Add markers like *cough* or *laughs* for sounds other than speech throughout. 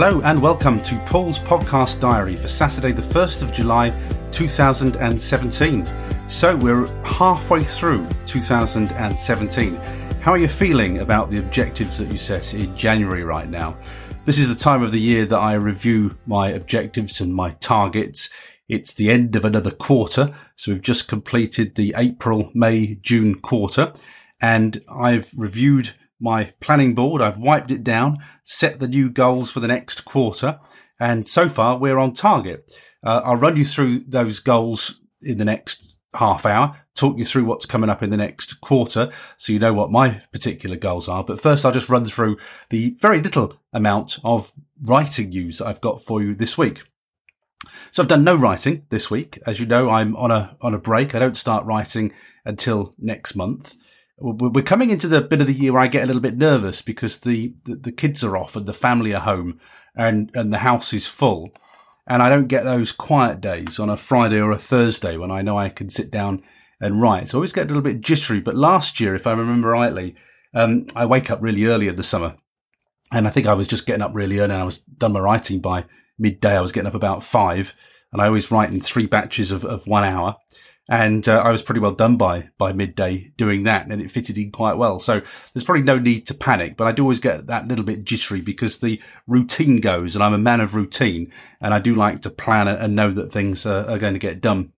Hello and welcome to Paul's Podcast Diary for Saturday, the 1st of July 2017. So we're halfway through 2017. How are you feeling about the objectives that you set in January right now? This is the time of the year that I review my objectives and my targets. It's the end of another quarter. So we've just completed the April, May, June quarter and I've reviewed my planning board. I've wiped it down, set the new goals for the next quarter. And so far we're on target. Uh, I'll run you through those goals in the next half hour, talk you through what's coming up in the next quarter so you know what my particular goals are. But first, I'll just run through the very little amount of writing news I've got for you this week. So I've done no writing this week. As you know, I'm on a, on a break. I don't start writing until next month. We're coming into the bit of the year where I get a little bit nervous because the, the, the kids are off and the family are home and, and the house is full and I don't get those quiet days on a Friday or a Thursday when I know I can sit down and write. So I always get a little bit jittery. But last year, if I remember rightly, um, I wake up really early in the summer. And I think I was just getting up really early and I was done my writing by midday. I was getting up about five and I always write in three batches of, of one hour and uh, I was pretty well done by by midday doing that, and it fitted in quite well. So there's probably no need to panic, but I do always get that little bit jittery because the routine goes, and I'm a man of routine, and I do like to plan and know that things are, are going to get done.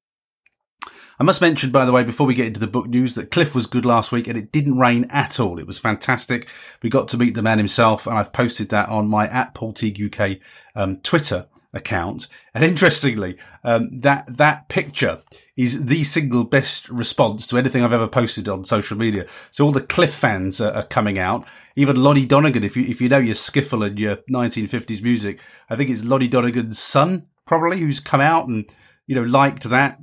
I must mention, by the way, before we get into the book news, that Cliff was good last week and it didn't rain at all. It was fantastic. We got to meet the man himself, and I've posted that on my at Paul Teague UK um, Twitter account. And interestingly, um, that that picture is the single best response to anything I've ever posted on social media. So all the Cliff fans are, are, coming out. Even Lonnie Donegan, if you if you know your skiffle and your 1950s music, I think it's Lonnie Donegan's son probably who's come out and you know liked that.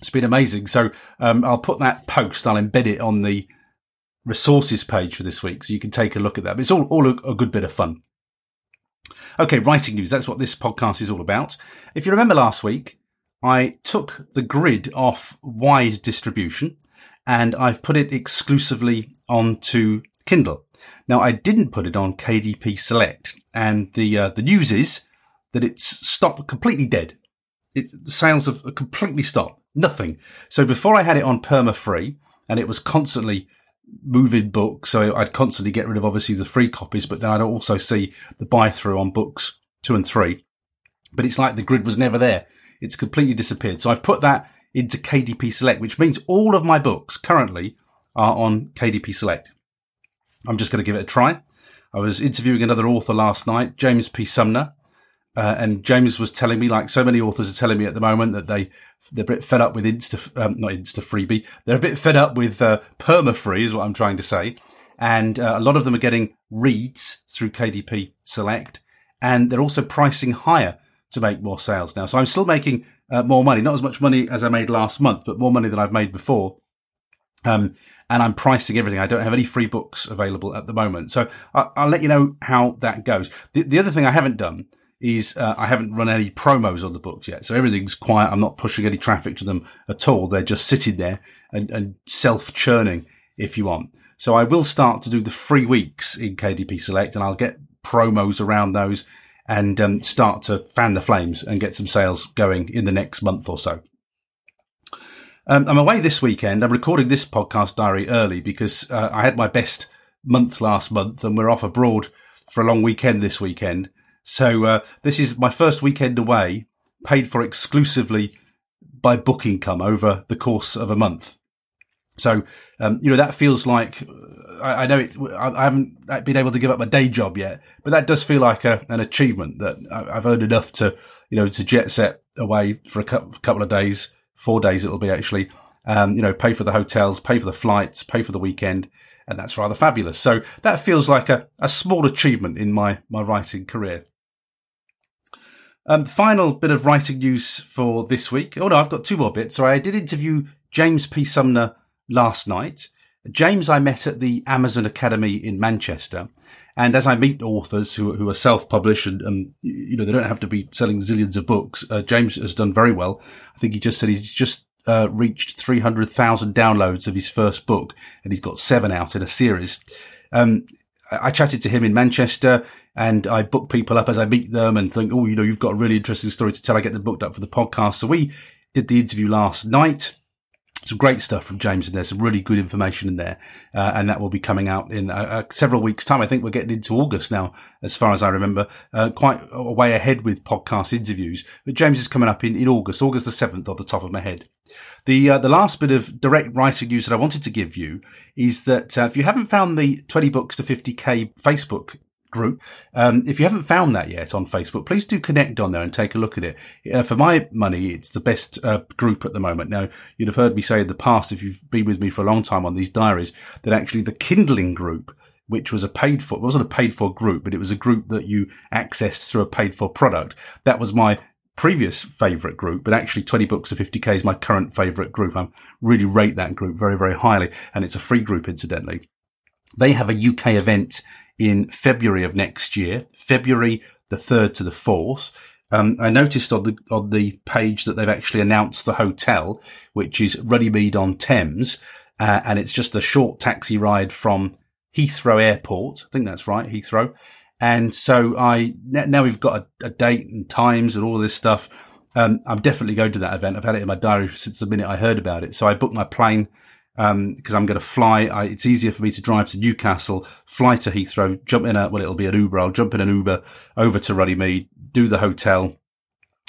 It's been amazing. So um, I'll put that post. I'll embed it on the resources page for this week, so you can take a look at that. But it's all all a, a good bit of fun. Okay, writing news. That's what this podcast is all about. If you remember last week, I took the grid off wide distribution and I've put it exclusively onto Kindle. Now I didn't put it on KDP Select and the, uh, the news is that it's stopped completely dead. It, the sales have completely stopped. Nothing. So before I had it on perma free and it was constantly moving books. So I'd constantly get rid of obviously the free copies, but then I'd also see the buy through on books two and three. But it's like the grid was never there. It's completely disappeared. So I've put that into KDP Select, which means all of my books currently are on KDP Select. I'm just going to give it a try. I was interviewing another author last night, James P. Sumner, uh, and James was telling me, like so many authors are telling me at the moment, that they they're a bit fed up with Insta, um, not Insta freebie. They're a bit fed up with uh, perma free, is what I'm trying to say. And uh, a lot of them are getting reads through KDP Select, and they're also pricing higher to make more sales now. So I'm still making uh, more money, not as much money as I made last month, but more money than I've made before. Um, and I'm pricing everything. I don't have any free books available at the moment. So I'll, I'll let you know how that goes. The, the other thing I haven't done is uh, I haven't run any promos on the books yet. So everything's quiet. I'm not pushing any traffic to them at all. They're just sitting there and, and self churning if you want. So I will start to do the free weeks in KDP Select and I'll get promos around those and um, start to fan the flames and get some sales going in the next month or so. Um, I'm away this weekend. I'm recording this podcast diary early because uh, I had my best month last month and we're off abroad for a long weekend this weekend. So uh, this is my first weekend away, paid for exclusively by book income over the course of a month. So um, you know that feels like uh, I, I, know it. I haven't been able to give up my day job yet, but that does feel like a, an achievement that I've earned enough to you know to jet set away for a couple of days, four days it'll be actually. Um, you know, pay for the hotels, pay for the flights, pay for the weekend, and that's rather fabulous. So that feels like a, a small achievement in my my writing career. Um, final bit of writing news for this week. Oh no, I've got two more bits. So I did interview James P. Sumner last night. James, I met at the Amazon Academy in Manchester. And as I meet authors who, who are self-published and, and, you know, they don't have to be selling zillions of books, uh, James has done very well. I think he just said he's just uh, reached 300,000 downloads of his first book and he's got seven out in a series. Um, I chatted to him in Manchester and I book people up as I meet them and think, oh, you know, you've got a really interesting story to tell. I get them booked up for the podcast. So we did the interview last night some great stuff from James and there's some really good information in there. Uh, and that will be coming out in uh, uh, several weeks time. I think we're getting into August now, as far as I remember, uh, quite a way ahead with podcast interviews. But James is coming up in, in August, August the 7th off the top of my head. The, uh, the last bit of direct writing news that I wanted to give you is that uh, if you haven't found the 20 books to 50k Facebook group. Um, if you haven't found that yet on Facebook, please do connect on there and take a look at it. Uh, for my money, it's the best uh, group at the moment. Now, you'd have heard me say in the past, if you've been with me for a long time on these diaries, that actually the Kindling group, which was a paid for, it wasn't a paid for group, but it was a group that you accessed through a paid for product. That was my previous favorite group, but actually 20 books to 50k is my current favorite group. I really rate that group very, very highly. And it's a free group, incidentally. They have a UK event in February of next year, February the 3rd to the 4th. Um, I noticed on the, on the page that they've actually announced the hotel, which is Runnymede on Thames. Uh, and it's just a short taxi ride from Heathrow Airport. I think that's right, Heathrow. And so I, now we've got a, a date and times and all this stuff. Um, I'm definitely going to that event. I've had it in my diary since the minute I heard about it. So I booked my plane um, because I'm going to fly. I, it's easier for me to drive to Newcastle, fly to Heathrow, jump in a, well, it'll be an Uber. I'll jump in an Uber over to Runnymede, do the hotel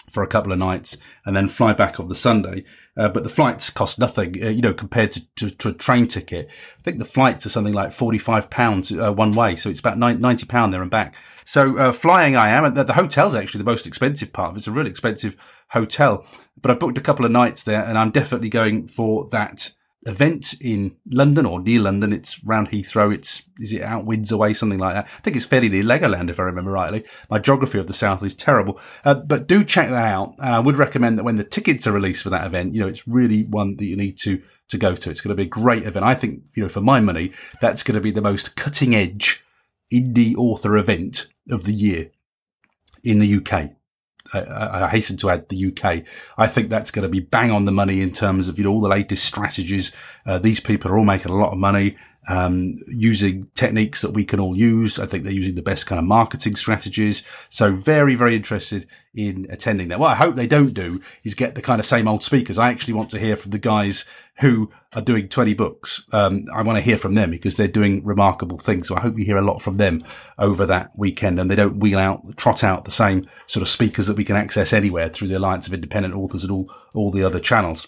for a couple of nights and then fly back on the Sunday. Uh, but the flights cost nothing, uh, you know, compared to, to, to, a train ticket. I think the flights are something like 45 pounds uh, one way. So it's about 90 pound there and back. So, uh, flying I am. And the, the hotel's actually the most expensive part. It's a really expensive hotel, but I booked a couple of nights there and I'm definitely going for that event in London or near London. It's round Heathrow. It's, is it out Windsor way, something like that? I think it's fairly near Legoland, if I remember rightly. My geography of the South is terrible. Uh, but do check that out. I would recommend that when the tickets are released for that event, you know, it's really one that you need to, to go to. It's going to be a great event. I think, you know, for my money, that's going to be the most cutting edge indie author event of the year in the UK. I, I, hasten to add the UK. I think that's going to be bang on the money in terms of, you know, all the latest strategies. Uh, these people are all making a lot of money, um, using techniques that we can all use. I think they're using the best kind of marketing strategies. So very, very interested in attending that. What I hope they don't do is get the kind of same old speakers. I actually want to hear from the guys who are doing 20 books. Um, I want to hear from them because they're doing remarkable things. So I hope we hear a lot from them over that weekend and they don't wheel out, trot out the same sort of speakers that we can access anywhere through the Alliance of Independent Authors and all, all the other channels.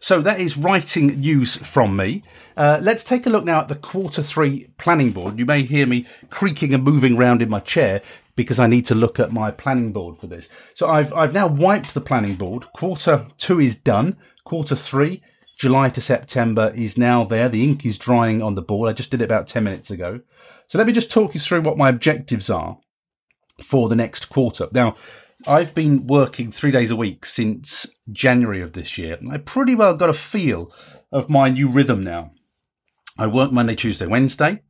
So that is writing news from me. Uh, let's take a look now at the quarter three planning board. You may hear me creaking and moving around in my chair because I need to look at my planning board for this. So I've, I've now wiped the planning board. Quarter two is done. Quarter three, July to September is now there. The ink is drying on the board. I just did it about 10 minutes ago. So let me just talk you through what my objectives are for the next quarter. Now, I've been working three days a week since January of this year. I pretty well got a feel of my new rhythm now. I work Monday, Tuesday, Wednesday.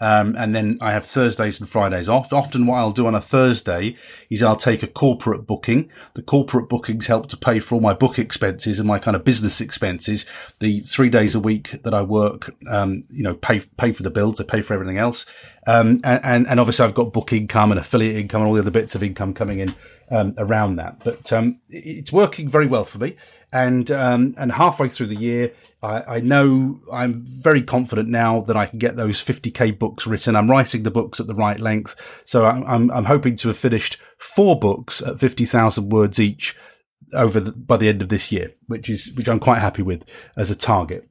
Um, and then I have Thursdays and Fridays off. Often what I'll do on a Thursday is I'll take a corporate booking. The corporate bookings help to pay for all my book expenses and my kind of business expenses. The three days a week that I work, um, you know, pay, pay for the bills. I pay for everything else. Um, and, and obviously I've got book income and affiliate income and all the other bits of income coming in, um, around that. But, um, it's working very well for me. And, um, and halfway through the year, I, I, know I'm very confident now that I can get those 50k books written. I'm writing the books at the right length. So I'm, I'm, I'm hoping to have finished four books at 50,000 words each over the, by the end of this year, which is, which I'm quite happy with as a target.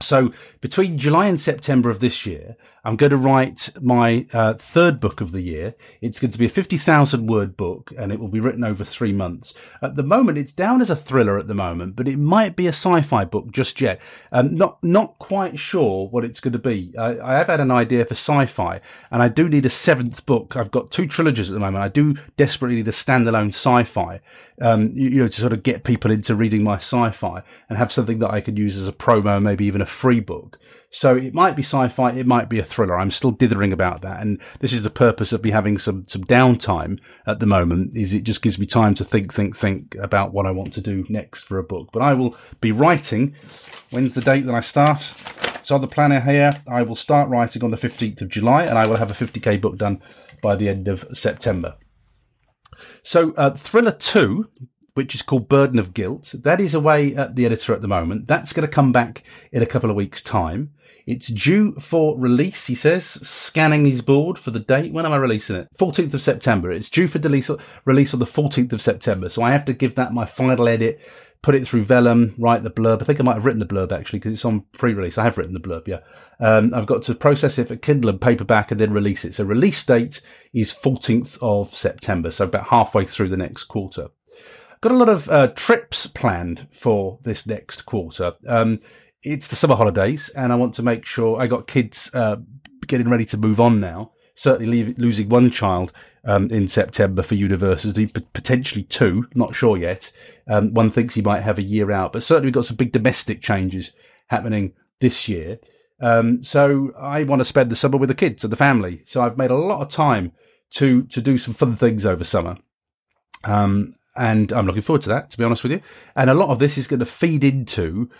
So between July and September of this year, I'm going to write my uh, third book of the year. It's going to be a 50,000 word book and it will be written over three months. At the moment, it's down as a thriller at the moment, but it might be a sci-fi book just yet. Um, not, not quite sure what it's going to be. I, I have had an idea for sci-fi and I do need a seventh book. I've got two trilogies at the moment. I do desperately need a standalone sci-fi, um, you, you know, to sort of get people into reading my sci-fi and have something that I could use as a promo, maybe even a free book. So it might be sci-fi, it might be a thriller. I'm still dithering about that. And this is the purpose of me having some, some downtime at the moment is it just gives me time to think, think, think about what I want to do next for a book. But I will be writing. When's the date that I start? So the planner here, I will start writing on the 15th of July and I will have a 50k book done by the end of September. So, uh, Thriller 2, which is called Burden of Guilt, that is away at the editor at the moment. That's going to come back in a couple of weeks' time. It's due for release, he says, scanning his board for the date. When am I releasing it? 14th of September. It's due for release, release on the 14th of September. So I have to give that my final edit, put it through Vellum, write the blurb. I think I might have written the blurb actually because it's on pre-release. I have written the blurb, yeah. Um, I've got to process it for Kindle and paperback and then release it. So release date is 14th of September. So about halfway through the next quarter. Got a lot of uh, trips planned for this next quarter. Um, it's the summer holidays, and I want to make sure I got kids uh, getting ready to move on now. Certainly, leave, losing one child um, in September for university, potentially two, not sure yet. Um, one thinks he might have a year out, but certainly we've got some big domestic changes happening this year. Um, so I want to spend the summer with the kids and the family. So I've made a lot of time to to do some fun things over summer. Um, and I'm looking forward to that, to be honest with you. And a lot of this is going to feed into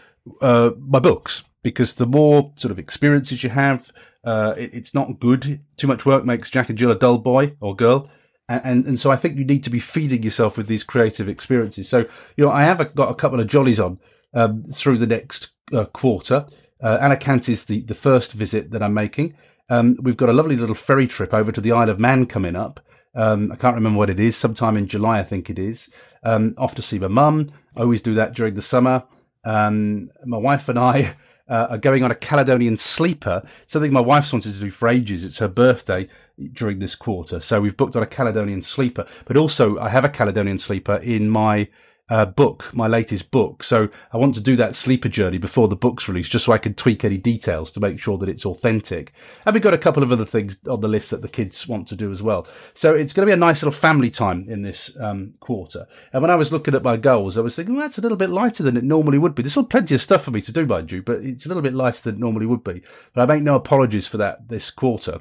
uh, my books because the more sort of experiences you have, uh, it, it's not good. Too much work makes Jack and Jill a dull boy or girl. And, and, and so I think you need to be feeding yourself with these creative experiences. So, you know, I have got a couple of jollies on, um, through the next uh, quarter. Uh, Alicante is the, the first visit that I'm making. Um, we've got a lovely little ferry trip over to the Isle of Man coming up. Um, I can't remember what it is. Sometime in July, I think it is. Um, off to see my mum. I always do that during the summer. Um, my wife and I *laughs* uh, are going on a Caledonian sleeper, something my wife's wanted to do for ages. It's her birthday during this quarter. So we've booked on a Caledonian sleeper, but also I have a Caledonian sleeper in my uh, book, my latest book. So I want to do that sleeper journey before the book's released, just so I can tweak any details to make sure that it's authentic. And we've got a couple of other things on the list that the kids want to do as well. So it's going to be a nice little family time in this um, quarter. And when I was looking at my goals, I was thinking, well, that's a little bit lighter than it normally would be. There's still plenty of stuff for me to do, mind you, but it's a little bit lighter than it normally would be. But I make no apologies for that this quarter.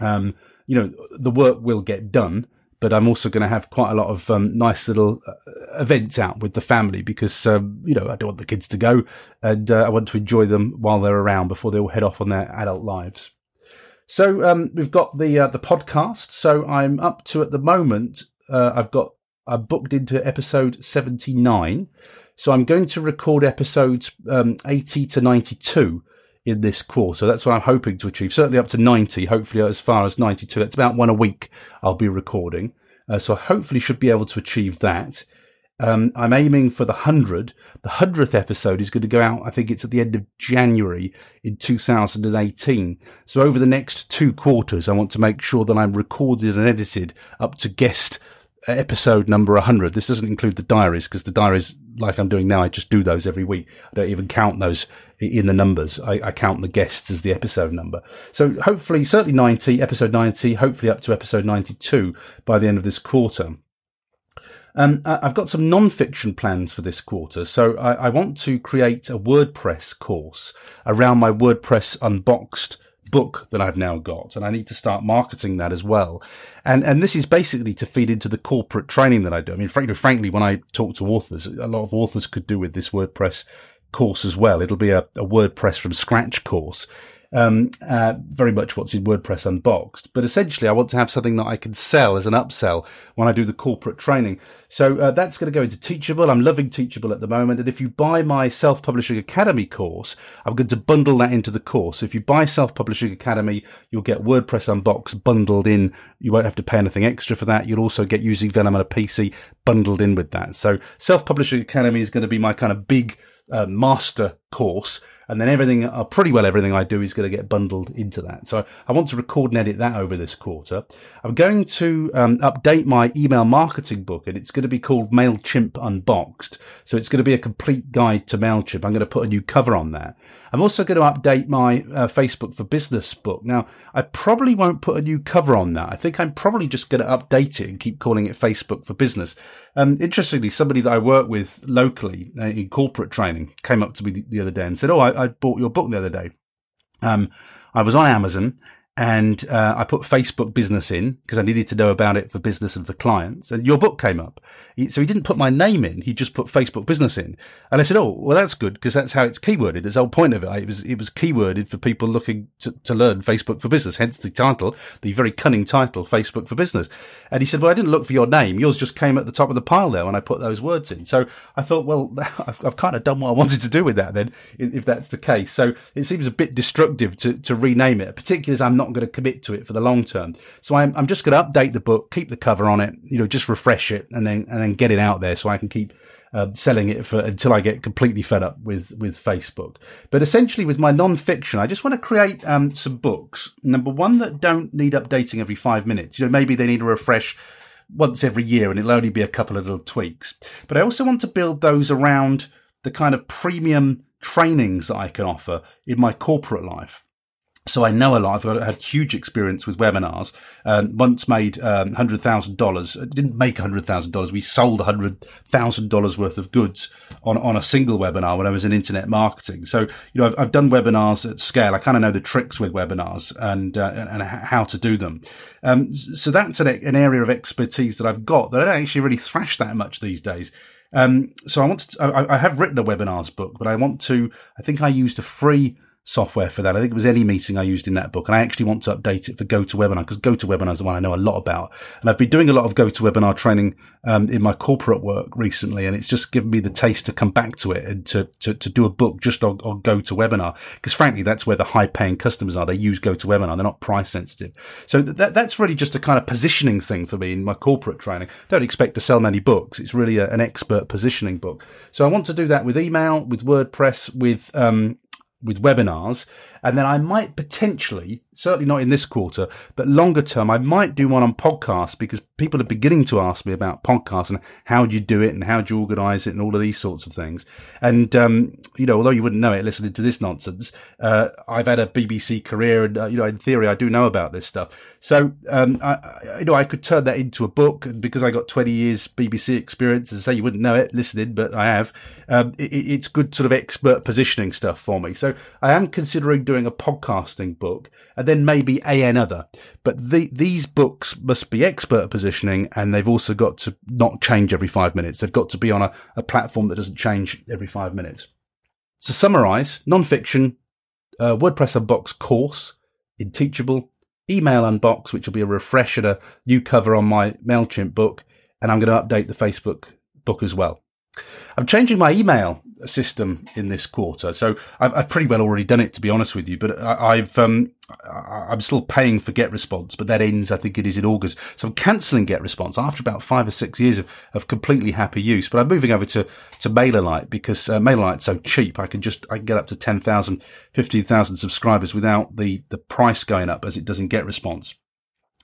Um, you know, the work will get done but I'm also going to have quite a lot of um, nice little uh, events out with the family because um, you know I don't want the kids to go, and uh, I want to enjoy them while they're around before they all head off on their adult lives. So um, we've got the uh, the podcast. So I'm up to at the moment. Uh, I've got I booked into episode 79. So I'm going to record episodes um, 80 to 92 in this quarter. That's what I'm hoping to achieve. Certainly up to 90, hopefully as far as 92. That's about one a week I'll be recording. Uh, so I hopefully should be able to achieve that. Um, I'm aiming for the 100. The 100th episode is going to go out, I think it's at the end of January in 2018. So over the next two quarters, I want to make sure that I'm recorded and edited up to guest episode number 100. This doesn't include the diaries because the diaries, like I'm doing now, I just do those every week. I don't even count those in the numbers. I, I, count the guests as the episode number. So hopefully, certainly 90, episode 90, hopefully up to episode 92 by the end of this quarter. Um, I've got some non-fiction plans for this quarter. So I, I want to create a WordPress course around my WordPress unboxed book that I've now got, and I need to start marketing that as well. And and this is basically to feed into the corporate training that I do. I mean, frankly, frankly, when I talk to authors, a lot of authors could do with this WordPress course as well. It'll be a, a WordPress from scratch course um, uh, very much what's in WordPress Unboxed. But essentially, I want to have something that I can sell as an upsell when I do the corporate training. So uh, that's going to go into Teachable. I'm loving Teachable at the moment. And if you buy my Self Publishing Academy course, I'm going to bundle that into the course. If you buy Self Publishing Academy, you'll get WordPress Unboxed bundled in. You won't have to pay anything extra for that. You'll also get using Vellum on a PC bundled in with that. So Self Publishing Academy is going to be my kind of big uh, master course and then everything, uh, pretty well everything I do is going to get bundled into that. So I want to record and edit that over this quarter. I'm going to um, update my email marketing book, and it's going to be called Mailchimp Unboxed. So it's going to be a complete guide to Mailchimp. I'm going to put a new cover on that. I'm also going to update my uh, Facebook for Business book. Now, I probably won't put a new cover on that. I think I'm probably just going to update it and keep calling it Facebook for Business. Um, interestingly, somebody that I work with locally uh, in corporate training came up to me the, the other day and said, "Oh, I, I, bought your book the other day." Um, I was on Amazon and uh, I put Facebook business in because I needed to know about it for business and for clients. And your book came up. so he didn't put my name in. He just put Facebook business in. And I said, Oh, well, that's good because that's how it's keyworded. That's the whole point of it. It was, it was keyworded for people looking to, to learn Facebook for business. Hence the title, the very cunning title, Facebook for business. And he said, well, I didn't look for your name. Yours just came at the top of the pile there when I put those words in. So I thought, well, *laughs* I've, I've kind of done what I wanted to do with that then, if that's the case. So it seems a bit destructive to, to rename it, particularly as I'm not going to commit to it for the long term. So I'm, I'm just going to update the book, keep the cover on it, you know, just refresh it and then, and then get it out there so I can keep uh, selling it for until I get completely fed up with with Facebook. But essentially, with my non-fiction, I just want to create um, some books. Number one, that don't need updating every five minutes. You know, maybe they need a refresh once every year, and it'll only be a couple of little tweaks. But I also want to build those around the kind of premium trainings that I can offer in my corporate life. So I know a lot. I've had huge experience with webinars. Um, once made um, hundred thousand dollars. Didn't make hundred thousand dollars. We sold hundred thousand dollars worth of goods on on a single webinar when I was in internet marketing. So you know I've, I've done webinars at scale. I kind of know the tricks with webinars and uh, and how to do them. Um, so that's an, an area of expertise that I've got that I don't actually really thrash that much these days. Um, so I want to, I, I, have written a webinars book, but I want to, I think I used a free software for that. I think it was AnyMeeting I used in that book. And I actually want to update it for GoToWebinar because GoToWebinar is the one I know a lot about. And I've been doing a lot of GoToWebinar training um, in my corporate work recently. And it's just given me the taste to come back to it and to, to, to do a book just on, on GoToWebinar. Because frankly, that's where the high paying customers are. They use GoToWebinar. They're not price sensitive. So that, that's really just a kind of positioning thing for me in my corporate training. Don't expect to sell many books. It's really a, an expert positioning book. So I want to do that with email, with WordPress, with, um, with webinars. And then I might potentially, certainly not in this quarter, but longer term, I might do one on podcasts because people are beginning to ask me about podcasts and how do you do it and how do you organize it and all of these sorts of things. And, um, you know, although you wouldn't know it listening to this nonsense, uh, I've had a BBC career and, uh, you know, in theory, I do know about this stuff. So, um, I, you know, I could turn that into a book and because I got 20 years BBC experience, as I say, you wouldn't know it listening, but I have, um, it, it's good sort of expert positioning stuff for me. So I am considering doing a podcasting book and then maybe a another. But the, these books must be expert positioning and they've also got to not change every five minutes. They've got to be on a, a platform that doesn't change every five minutes. To summarize, non-fiction, uh, WordPress Unbox course in Teachable, email unbox, which will be a refresh a new cover on my MailChimp book. And I'm going to update the Facebook book as well. I'm changing my email system in this quarter. So I've, I've, pretty well already done it, to be honest with you. But I, have um, I'm still paying for GetResponse, but that ends, I think it is in August. So I'm cancelling GetResponse after about five or six years of, of completely happy use. But I'm moving over to to MailerLite because uh, MailerLite's so cheap. I can just I can get up to 10,000, 15,000 subscribers without the the price going up as it does in GetResponse.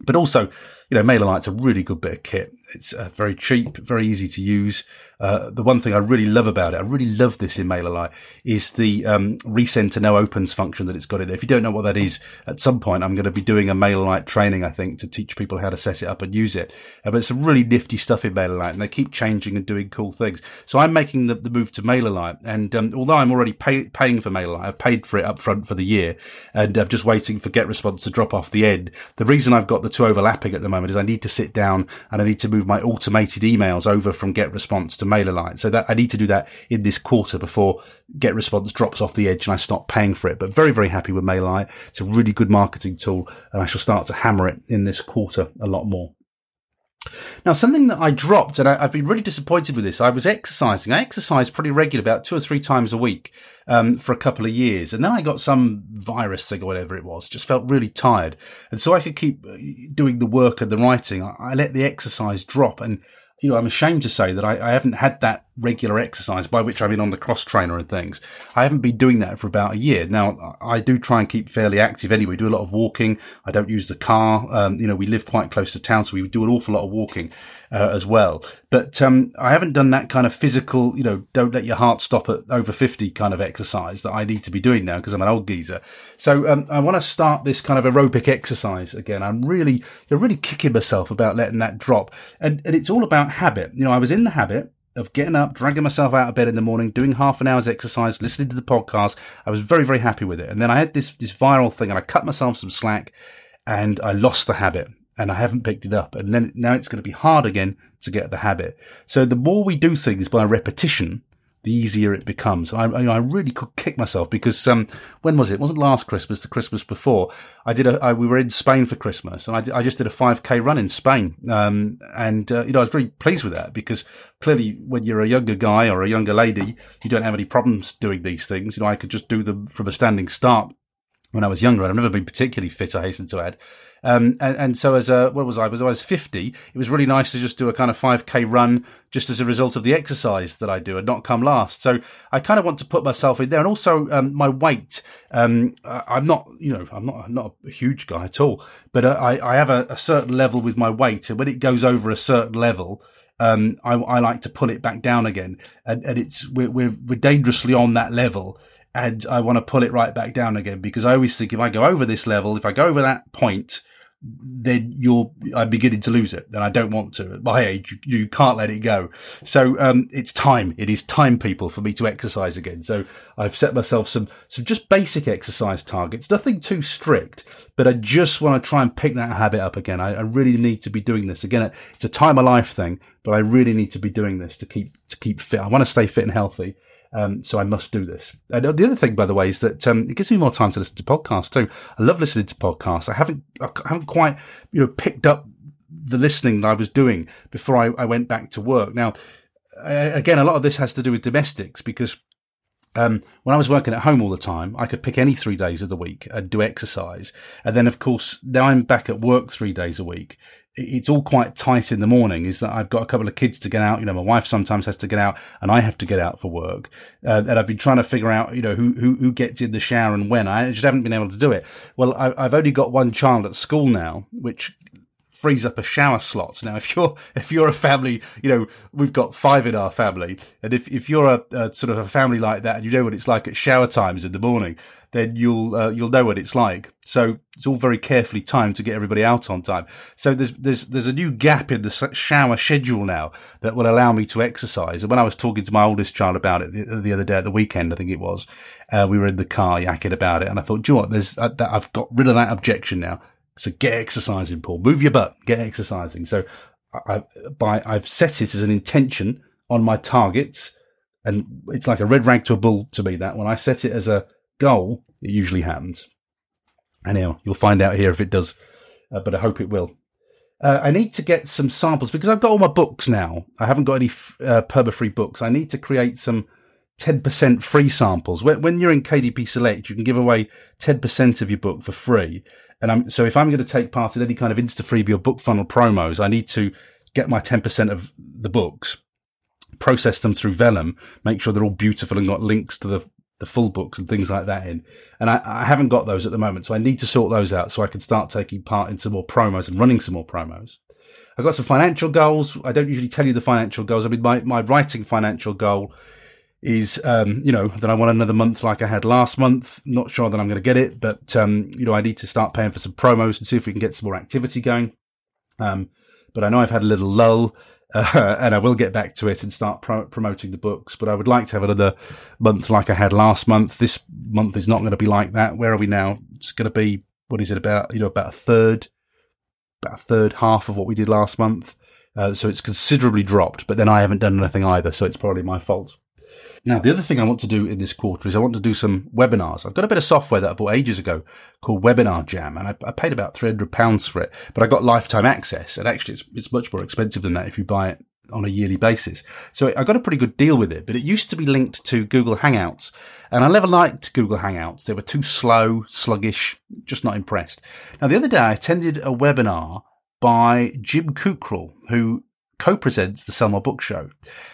But also, you know, MailerLite's a really good bit of kit. It's uh, very cheap, very easy to use. Uh, the one thing I really love about it, I really love this in MailerLite, is the um, resend to no opens function that it's got in there. If you don't know what that is, at some point I'm going to be doing a MailerLite training, I think, to teach people how to set it up and use it. Uh, but it's some really nifty stuff in MailerLite, and they keep changing and doing cool things. So I'm making the, the move to MailerLite, and um, although I'm already pay, paying for MailerLite, I've paid for it up front for the year, and I'm just waiting for GetResponse to drop off the end. The reason I've got the two overlapping at the moment is I need to sit down and I need to move my automated emails over from GetResponse to MailerLite. So that I need to do that in this quarter before GetResponse drops off the edge and I stop paying for it. But very, very happy with MailerLite. It's a really good marketing tool and I shall start to hammer it in this quarter a lot more. Now, something that I dropped, and I, have been really disappointed with this. I was exercising. I exercised pretty regular, about two or three times a week, um, for a couple of years, and then I got some virus thing or whatever it was. Just felt really tired, and so I could keep uh, doing the work and the writing. I, I let the exercise drop, and you know, I'm ashamed to say that I, I haven't had that regular exercise, by which I mean on the cross trainer and things. I haven't been doing that for about a year. Now, I do try and keep fairly active anyway, do a lot of walking. I don't use the car. Um, you know, we live quite close to town, so we do an awful lot of walking, uh, as well. But, um, I haven't done that kind of physical, you know, don't let your heart stop at over 50 kind of exercise that I need to be doing now because I'm an old geezer. So, um, I want to start this kind of aerobic exercise again. I'm really, you're really kicking myself about letting that drop. And, and it's all about habit. You know, I was in the habit of getting up, dragging myself out of bed in the morning, doing half an hour's exercise, listening to the podcast. I was very, very happy with it. And then I had this, this viral thing and I cut myself some slack and I lost the habit and I haven't picked it up. And then now it's going to be hard again to get the habit. So the more we do things by repetition, the easier it becomes. I, I really could kick myself because, um, when was it? It wasn't last Christmas, the Christmas before. I did a, I, we were in Spain for Christmas and I, did, I just did a 5k run in Spain. Um, and, uh, you know, I was really pleased with that because clearly when you're a younger guy or a younger lady, you don't have any problems doing these things. You know, I could just do them from a standing start when I was younger. I've never been particularly fit, I hasten to add. Um, and, and, so as a, what was I? Was I was 50? It was really nice to just do a kind of 5k run just as a result of the exercise that I do and not come last. So I kind of want to put myself in there. And also, um, my weight, um, I'm not, you know, I'm not, I'm not a huge guy at all, but uh, I, I have a, a certain level with my weight. And when it goes over a certain level, um, I, I, like to pull it back down again. And, and it's, we're, we're, we're dangerously on that level and I want to pull it right back down again because I always think if I go over this level, if I go over that point, then you're I'm beginning to lose it, and I don't want to. At my age, you, you can't let it go. So um, it's time. It is time, people, for me to exercise again. So I've set myself some some just basic exercise targets, nothing too strict, but I just want to try and pick that habit up again. I, I really need to be doing this again. It's a time of life thing, but I really need to be doing this to keep to keep fit. I want to stay fit and healthy. Um, so I must do this. And the other thing, by the way, is that um, it gives me more time to listen to podcasts too. I love listening to podcasts. I haven't, I haven't quite, you know, picked up the listening that I was doing before I, I went back to work. Now, again, a lot of this has to do with domestics because um, when I was working at home all the time, I could pick any three days of the week and do exercise. And then, of course, now I'm back at work three days a week it's all quite tight in the morning is that I've got a couple of kids to get out. You know, my wife sometimes has to get out and I have to get out for work. Uh, and I've been trying to figure out, you know, who, who, who gets in the shower and when. I just haven't been able to do it. Well, I, I've only got one child at school now, which frees up a shower slot. Now, if you're if you're a family, you know we've got five in our family, and if if you're a, a sort of a family like that, and you know what it's like at shower times in the morning, then you'll uh, you'll know what it's like. So it's all very carefully timed to get everybody out on time. So there's there's there's a new gap in the shower schedule now that will allow me to exercise. And when I was talking to my oldest child about it the, the other day at the weekend, I think it was, uh, we were in the car yakking about it, and I thought, you know what? There's uh, I've got rid of that objection now. So get exercising, Paul. Move your butt. Get exercising. So I, by I've set it as an intention on my targets, and it's like a red rag to a bull to me. That when I set it as a goal, it usually happens. Anyhow, you'll find out here if it does, uh, but I hope it will. Uh, I need to get some samples because I've got all my books now. I haven't got any f- uh, perma-free books. I need to create some 10% free samples. When, when you're in KDP Select, you can give away 10% of your book for free. And I'm, so if I'm going to take part in any kind of Insta freebie or book funnel promos, I need to get my 10% of the books, process them through Vellum, make sure they're all beautiful and got links to the, the full books and things like that in. And I, I haven't got those at the moment. So I need to sort those out so I can start taking part in some more promos and running some more promos. I've got some financial goals. I don't usually tell you the financial goals. I mean, my, my writing financial goal is, um, you know, that I want another month like I had last month. Not sure that I'm going to get it, but, um, you know, I need to start paying for some promos and see if we can get some more activity going. Um, but I know I've had a little lull, *laughs* uh, and I will get back to it and start pro- promoting the books. But I would like to have another month like I had last month. This month is not going to be like that. Where are we now? It's going to be, what is it about, you know, about a third, about a third half of what we did last month. Uh, so it's considerably dropped, but then I haven't done anything either. So it's probably my fault. Now, the other thing I want to do in this quarter is I want to do some webinars. I've got a bit of software that I bought ages ago called Webinar Jam, and I, I paid about £300 for it, but I got lifetime access. And actually, it's, it's much more expensive than that if you buy it on a yearly basis. So I got a pretty good deal with it, but it used to be linked to Google Hangouts. And I never liked Google Hangouts. They were too slow, sluggish, just not impressed. Now, the other day I attended a webinar by Jim Kukral, who co-presents the Sell More Book Show,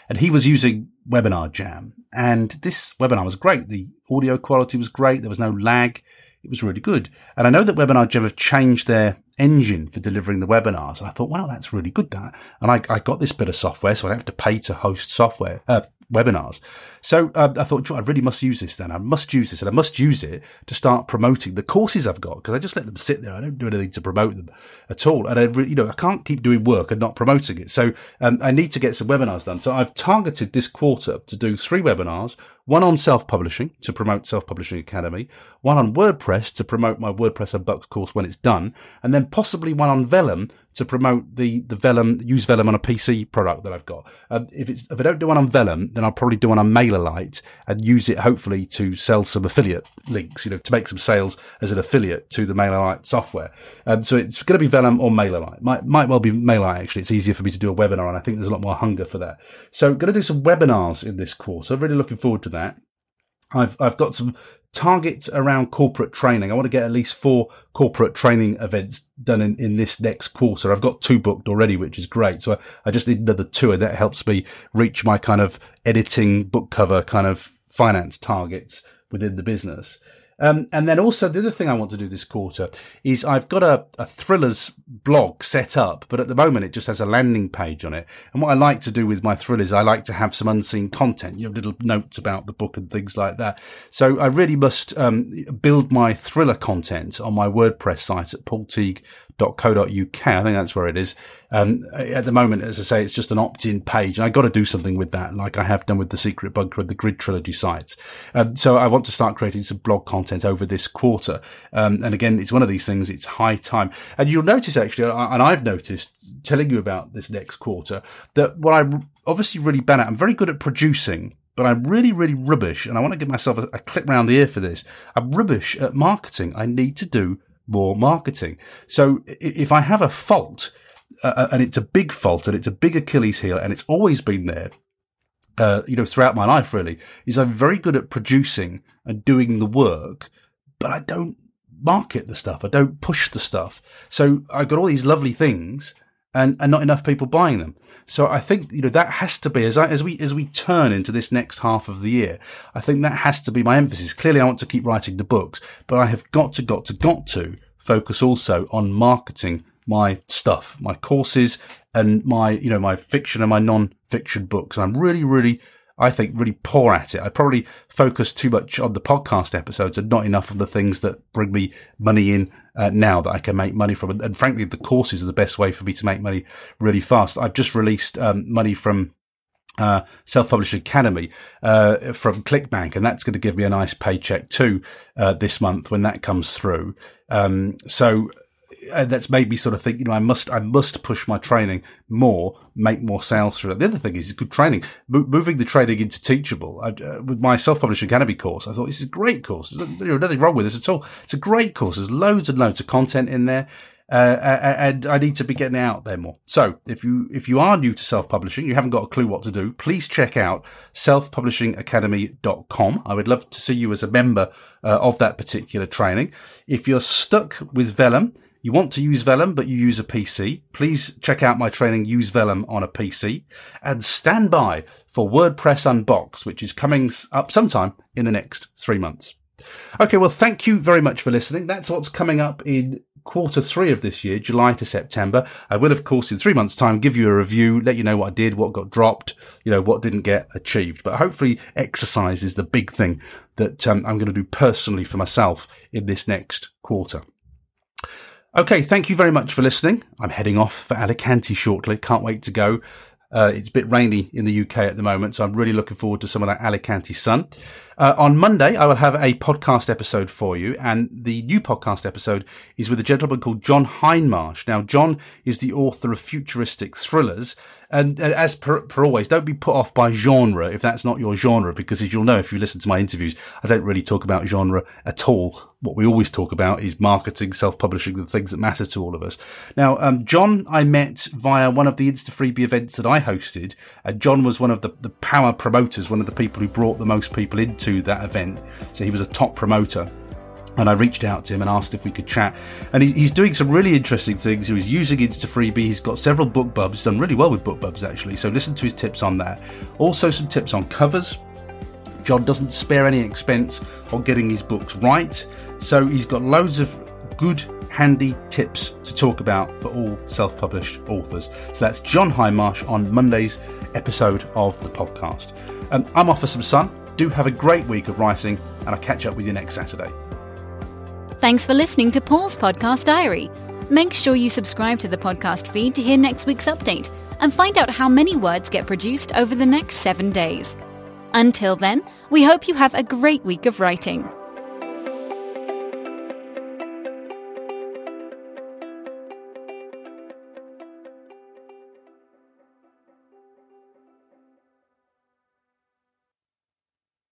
and he was using Webinar Jam. And this webinar was great. The audio quality was great. There was no lag. It was really good. And I know that Webinar Jam have changed their engine for delivering the webinars. And I thought, wow, that's really good that. And I, I got this bit of software, so I don't have to pay to host software, uh, webinars. So uh, I thought, I really must use this then. I must use this and I must use it to start promoting the courses I've got because I just let them sit there. I don't do anything to promote them at all. And I, you know, I can't keep doing work and not promoting it. So um, I need to get some webinars done. So I've targeted this quarter to do three webinars, one on self-publishing to promote Self-Publishing Academy, one on WordPress to promote my WordPress Unboxed course when it's done, and then possibly one on Vellum to promote the, the Vellum, use Vellum on a PC product that I've got. Um, if it's, if I don't do one on Vellum, then I'll probably do one on MailerLite and use it hopefully to sell some affiliate links, you know, to make some sales as an affiliate to the MailerLite software. Um, so it's going to be Vellum or MailerLite. Might, might well be MailerLite actually. It's easier for me to do a webinar and I think there's a lot more hunger for that. So going to do some webinars in this course. I'm really looking forward to that. I've I've got some targets around corporate training. I want to get at least four corporate training events done in, in this next quarter. I've got two booked already, which is great. So I, I just need another two and that helps me reach my kind of editing book cover kind of finance targets within the business. Um, and then also the other thing I want to do this quarter is I've got a, a thrillers blog set up, but at the moment it just has a landing page on it. And what I like to do with my thrillers, I like to have some unseen content, you know, little notes about the book and things like that. So I really must um, build my thriller content on my WordPress site at paulteague.com .co.uk. I think that's where it is. Um, at the moment, as I say, it's just an opt-in page, I got to do something with that, like I have done with the Secret Bunker and the Grid Trilogy sites. Um, so I want to start creating some blog content over this quarter. Um, and again, it's one of these things. It's high time, and you'll notice actually, and I've noticed telling you about this next quarter that what I'm obviously really bad at. I'm very good at producing but I'm really, really rubbish. And I want to give myself a, a clip round the ear for this. I'm rubbish at marketing. I need to do more marketing. So if I have a fault, uh, uh, and it's a big fault and it's a big Achilles heel and it's always been there, uh, you know, throughout my life really, is I'm very good at producing and doing the work, but I don't market the stuff. I don't push the stuff. So I've got all these lovely things and, and not enough people buying them. So I think, you know, that has to be, as I, as we, as we turn into this next half of the year, I think that has to be my emphasis. Clearly I want to keep writing the books, but I have got to, got to, got to focus also on marketing my stuff, my courses and my, you know, my fiction and my non-fiction books. I'm really, really I think, really poor at it. I probably focus too much on the podcast episodes and not enough on the things that bring me money in uh, now that I can make money from. And, frankly, the courses are the best way for me to make money really fast. I've just released um, money from uh, self-published academy uh, from clickbank and that's going to give me a nice paycheck too uh, this month when that comes through um, so and that's made me sort of think, you know, I must, I must push my training more, make more sales through it. The other thing is good training, Mo- moving the training into Teachable. I, uh, with my Self-Publishing Academy course, I thought this is a great course. There's nothing wrong with this at all. It's a great course. There's loads and loads of content in there. Uh, and I need to be getting out there more. So if you, if you are new to self-publishing, you haven't got a clue what to do, please check out selfpublishingacademy.com. I would love to see you as a member uh, of that particular training. If you're stuck with Vellum, you want to use Vellum, but you use a PC, please check out my training, Use Vellum on a PC, and stand by for WordPress Unbox, which is coming up sometime in the next three months. Okay, well, thank you very much for listening. That's what's coming up in quarter three of this year, July to September. I will, of course, in three months' time, give you a review, let you know what I did, what got dropped, you know, what didn't get achieved. But hopefully, exercise is the big thing that um, I'm going to do personally for myself in this next quarter. Okay, thank you very much for listening. I'm heading off for Alicante shortly. Can't wait to go. Uh, it's a bit rainy in the UK at the moment, so I'm really looking forward to some of that Alicante sun. Uh, on Monday, I will have a podcast episode for you, and the new podcast episode is with a gentleman called John Hindmarsh. Now, John is the author of futuristic thrillers, and as per, per, always, don't be put off by genre if that's not your genre, because as you'll know if you listen to my interviews, I don't really talk about genre at all. What we always talk about is marketing, self-publishing, the things that matter to all of us. Now, um, John, I met via one of the Insta Freebie events that I hosted. Uh, John was one of the, the power promoters, one of the people who brought the most people into to that event. So he was a top promoter. and I reached out to him and asked if we could chat. And he, he's doing some really interesting things. He was using Insta He's got several BookBubs. He's done really well with BookBubs actually. So listen to his tips on that. Also some tips on covers. John doesn't spare any expense on getting his books right. So he's got loads of good handy tips to talk about for all self published authors. So that's John Hindmarsh on Monday's episode of the podcast. Um, I'm off for some sun. Do have a great week of writing, and I'll catch up with you next Saturday. Thanks for listening to Paul's Podcast Diary. Make sure you subscribe to the podcast feed to hear next week's update and find out how many words get produced over the next seven days. Until then, we hope you have a great week of writing.